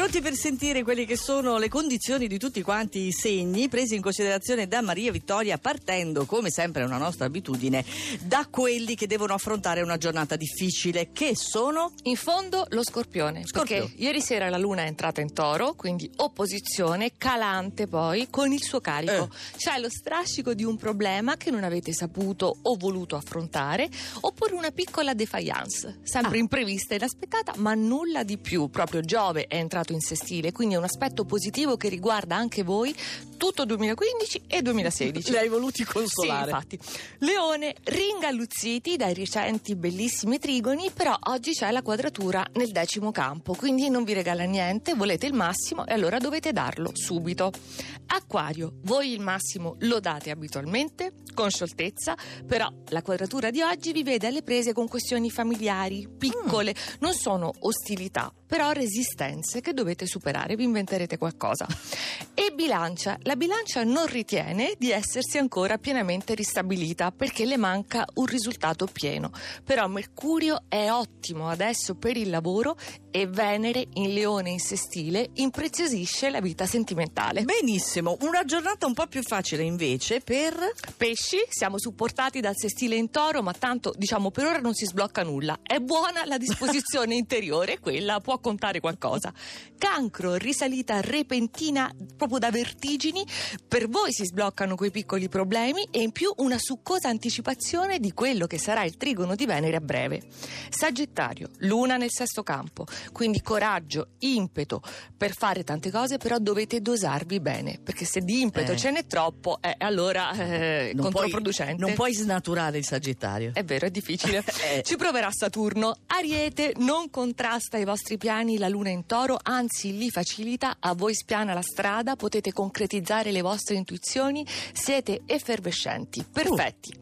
Pronti per sentire quelle che sono le condizioni di tutti quanti i segni presi in considerazione da Maria Vittoria partendo, come sempre è una nostra abitudine, da quelli che devono affrontare una giornata difficile, che sono? In fondo lo scorpione, Scorpione. perché ieri sera la luna è entrata in toro, quindi opposizione, calante poi, con il suo carico. Eh. C'è lo strascico di un problema che non avete saputo o voluto affrontare, oppure una piccola defiance, sempre Ah. imprevista e inaspettata, ma nulla di più. Proprio Giove è entrato in sestile, quindi è un aspetto positivo che riguarda anche voi tutto 2015 e 2016. Li hai voluti Sì, consolare. infatti. Leone, ringalluzziti dai recenti bellissimi trigoni, però oggi c'è la quadratura nel decimo campo, quindi non vi regala niente, volete il massimo e allora dovete darlo subito. Acquario, voi il massimo lo date abitualmente, con scioltezza, però la quadratura di oggi vi vede alle prese con questioni familiari, piccole, non sono ostilità, però resistenze che dovete superare, vi inventerete qualcosa. E bilancia, la bilancia non ritiene di essersi ancora pienamente ristabilita perché le manca un risultato pieno, però Mercurio è ottimo adesso per il lavoro e Venere in leone in sestile impreziosisce la vita sentimentale. Benissimo, una giornata un po' più facile invece per... Pesci, siamo supportati dal sestile in toro, ma tanto diciamo per ora non si sblocca nulla. È buona la disposizione interiore, quella può contare qualcosa. Cancro, risalita repentina proprio da vertigini, per voi si sbloccano quei piccoli problemi e in più una succosa anticipazione di quello che sarà il trigono di Venere a breve. Sagittario, luna nel sesto campo, quindi coraggio, impeto per fare tante cose, però dovete dosarvi bene, perché se di impeto Eh. ce n'è troppo, eh, allora eh, Non puoi, controproducente. non puoi snaturare il Sagittario. È vero, è difficile. Eh. Ci proverà Saturno. Ariete non contrasta i vostri piani la luna in toro, anzi li facilita, a voi spiana la strada, potete concretizzare le vostre intuizioni, siete effervescenti, perfetti.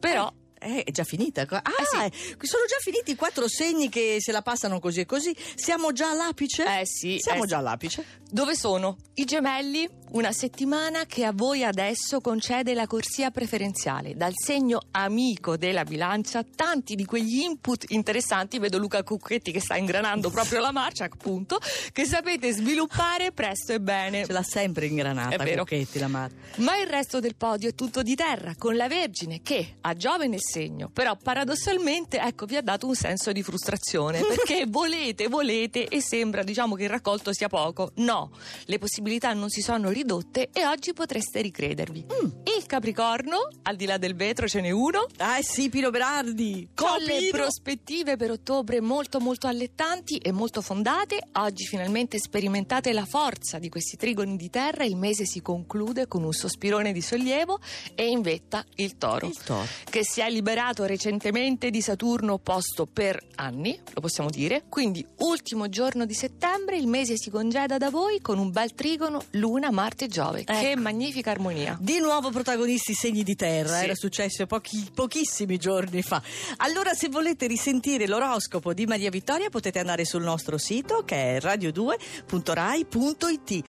Però Eh, è già finita. Ah, sì. eh, sono già finiti i quattro segni che se la passano così e così. Siamo già all'apice? Eh sì, Siamo eh già sì. all'apice. Dove sono? I gemelli, una settimana che a voi adesso concede la corsia preferenziale. Dal segno amico della bilancia, tanti di quegli input interessanti, vedo Luca Cucchetti che sta ingranando proprio la marcia, appunto, che sapete sviluppare presto e bene. Ce l'ha sempre ingranata, È vero. Cucchetti, la madre. Ma il resto del podio è tutto di terra, con la Vergine che ha Giove nel segno, però paradossalmente ecco vi ha dato un senso di frustrazione perché volete, volete e sembra diciamo che il raccolto sia poco. No, le possibilità non si sono ridotte e oggi potreste ricredervi. Il Capricorno, al di là del vetro ce n'è uno, Ah, sì, Pino Berardi. con Ciao, le Pino. prospettive per ottobre molto molto allettanti e molto fondate, oggi finalmente sperimentate la forza di questi trigoni di terra, il mese si conclude con un sospirone di sollievo e in vetta il toro. Il toro. Che si è liberato recentemente di Saturno opposto per anni, lo possiamo dire. Quindi, ultimo giorno di settembre, il mese si congeda da voi con un bel trigono Luna, Marte e Giove. Che Ecco. magnifica armonia! Di nuovo protagonisti segni di terra, Sì. era successo pochi- pochissimi giorni fa. Allora, se volete risentire l'oroscopo di Maria Vittoria, potete andare sul nostro sito che è radio2.rai.it.